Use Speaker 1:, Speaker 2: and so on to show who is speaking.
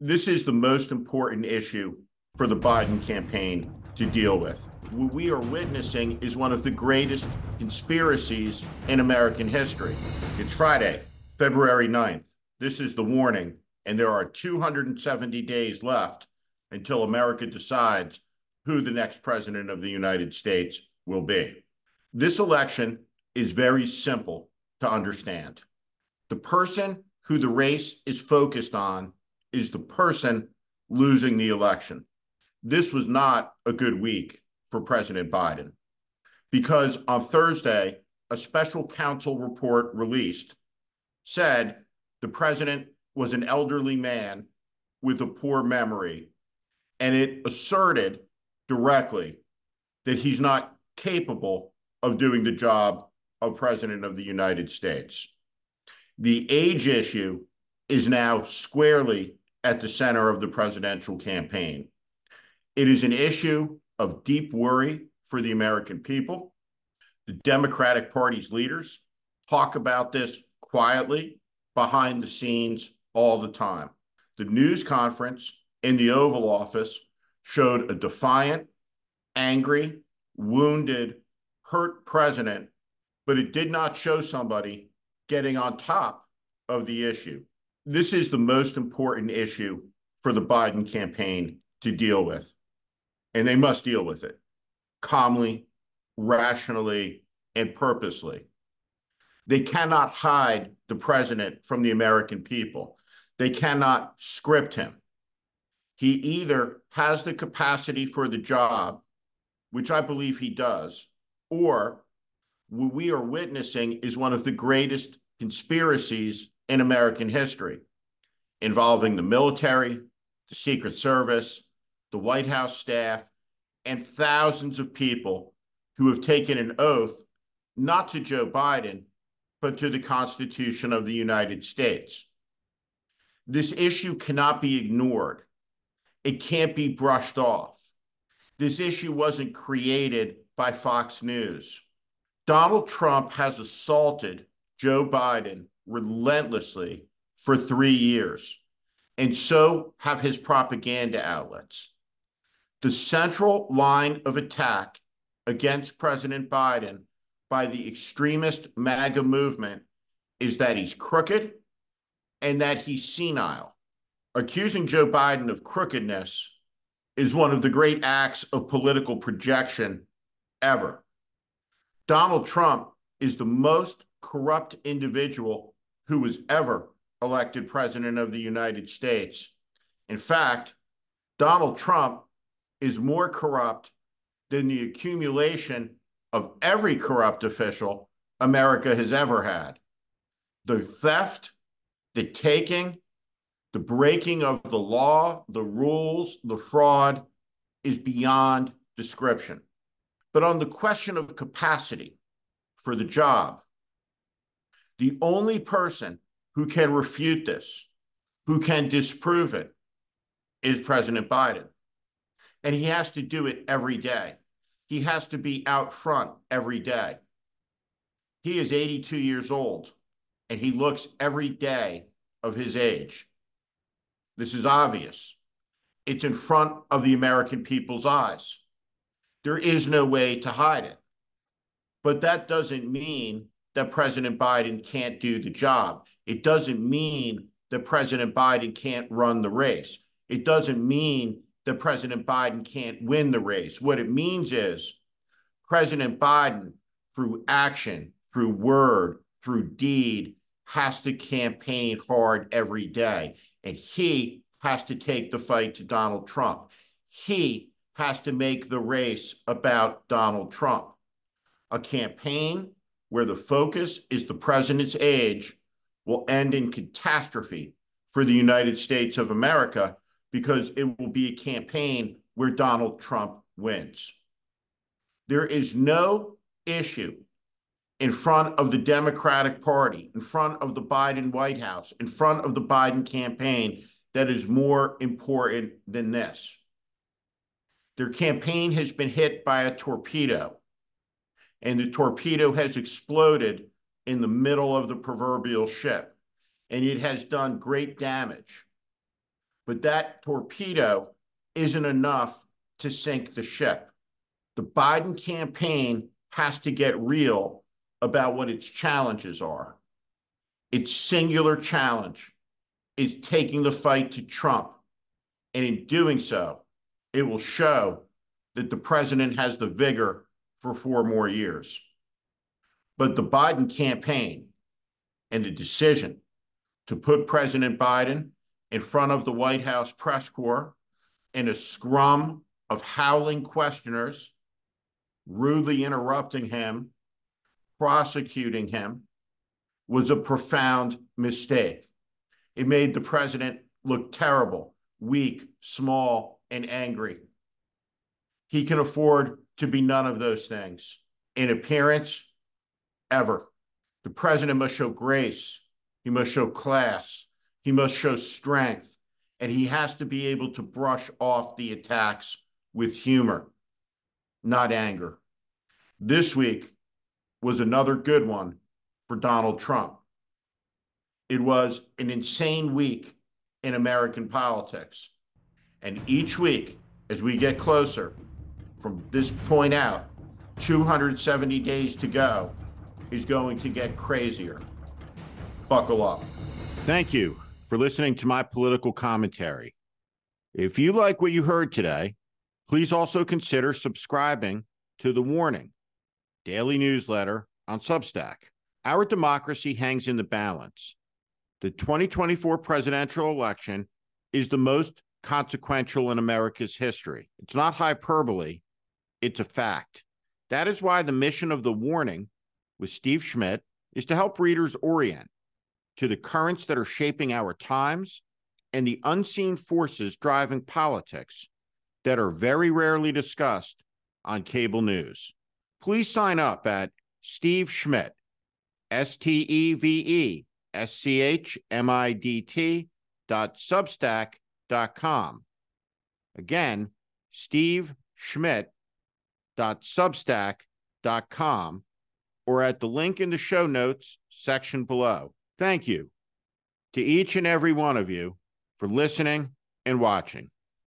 Speaker 1: This is the most important issue for the Biden campaign to deal with. What we are witnessing is one of the greatest conspiracies in American history. It's Friday, February 9th. This is the warning, and there are 270 days left until America decides who the next president of the United States will be. This election is very simple to understand. The person who the race is focused on is the person losing the election. This was not a good week for President Biden because on Thursday, a special counsel report released said the president was an elderly man with a poor memory, and it asserted directly that he's not capable of doing the job of President of the United States. The age issue is now squarely at the center of the presidential campaign. It is an issue of deep worry for the American people. The Democratic Party's leaders talk about this quietly behind the scenes all the time. The news conference in the Oval Office showed a defiant, angry, wounded, hurt president, but it did not show somebody getting on top of the issue this is the most important issue for the Biden campaign to deal with. And they must deal with it calmly, rationally, and purposely. They cannot hide the president from the American people. They cannot script him. He either has the capacity for the job, which I believe he does, or what we are witnessing is one of the greatest conspiracies in American history involving the military, the Secret Service, the White House staff, and thousands of people who have taken an oath not to Joe Biden, but to the Constitution of the United States. This issue cannot be ignored. It can't be brushed off. This issue wasn't created by Fox News. Donald Trump has assaulted Joe Biden relentlessly for three years, and so have his propaganda outlets. The central line of attack against President Biden by the extremist MAGA movement is that he's crooked and that he's senile. Accusing Joe Biden of crookedness is one of the great acts of political projection ever. Donald Trump is the most corrupt individual who was ever elected president of the United States. In fact, Donald Trump is more corrupt than the accumulation of every corrupt official America has ever had. The theft, the taking, the breaking of the law, the rules, the fraud is beyond description. But on the question of capacity for the job, the only person who can refute this, who can disprove it, is President Biden. And he has to do it every day. He has to be out front every day. He is 82 years old and he looks every day of his age. This is obvious. It's in front of the American people's eyes. There is no way to hide it. But that doesn't mean that President Biden can't do the job. It doesn't mean that President Biden can't run the race. It doesn't mean that President Biden can't win the race. What it means is President Biden, through action, through word, through deed, has to campaign hard every day. And he has to take the fight to Donald Trump. He has to make the race about Donald Trump. A campaign where the focus is the president's age will end in catastrophe for the United States of America because it will be a campaign where Donald Trump wins. There is no issue in front of the Democratic Party, in front of the Biden White House, in front of the Biden campaign that is more important than this. Their campaign has been hit by a torpedo and the torpedo has exploded in the middle of the proverbial ship, and it has done great damage. but that torpedo isn't enough to sink the ship. The Biden campaign has to get real about what its challenges are. Its singular challenge is taking the fight to Trump. And in doing so, it will show that the president has the vigor for four more years. But the Biden campaign and the decision to put President Biden in front of the White House press corps in a scrum of howling questioners, rudely interrupting him, prosecuting him, was a profound mistake. It made the president look terrible, weak, small, and angry. He can afford to be none of those things in appearance, ever. The president must show grace, he must show class, he must show strength, and he has to be able to brush off the attacks with humor, not anger. This week was another good one for Donald Trump. It was an insane week in American politics. And each week, as we get closer from this point out, 270 days to go, is going to get crazier. Buckle up. Thank you for listening to my political commentary. If you like what you heard today, please also consider subscribing to The Warning, daily newsletter on Substack. Our democracy hangs in the balance. The 2024 presidential election is the most consequential in America's history. It's not hyperbole, it's a fact. That is why the mission of The Warning with Steve Schmidt is to help readers orient to the currents that are shaping our times and the unseen forces driving politics that are very rarely discussed on cable news. Please sign up at Steve Schmidt S T E V E S C H M I D T dot substack dot com. Again, Steve Schmidt dot substack dot com or at the link in the show notes section below. Thank you to each and every one of you for listening and watching.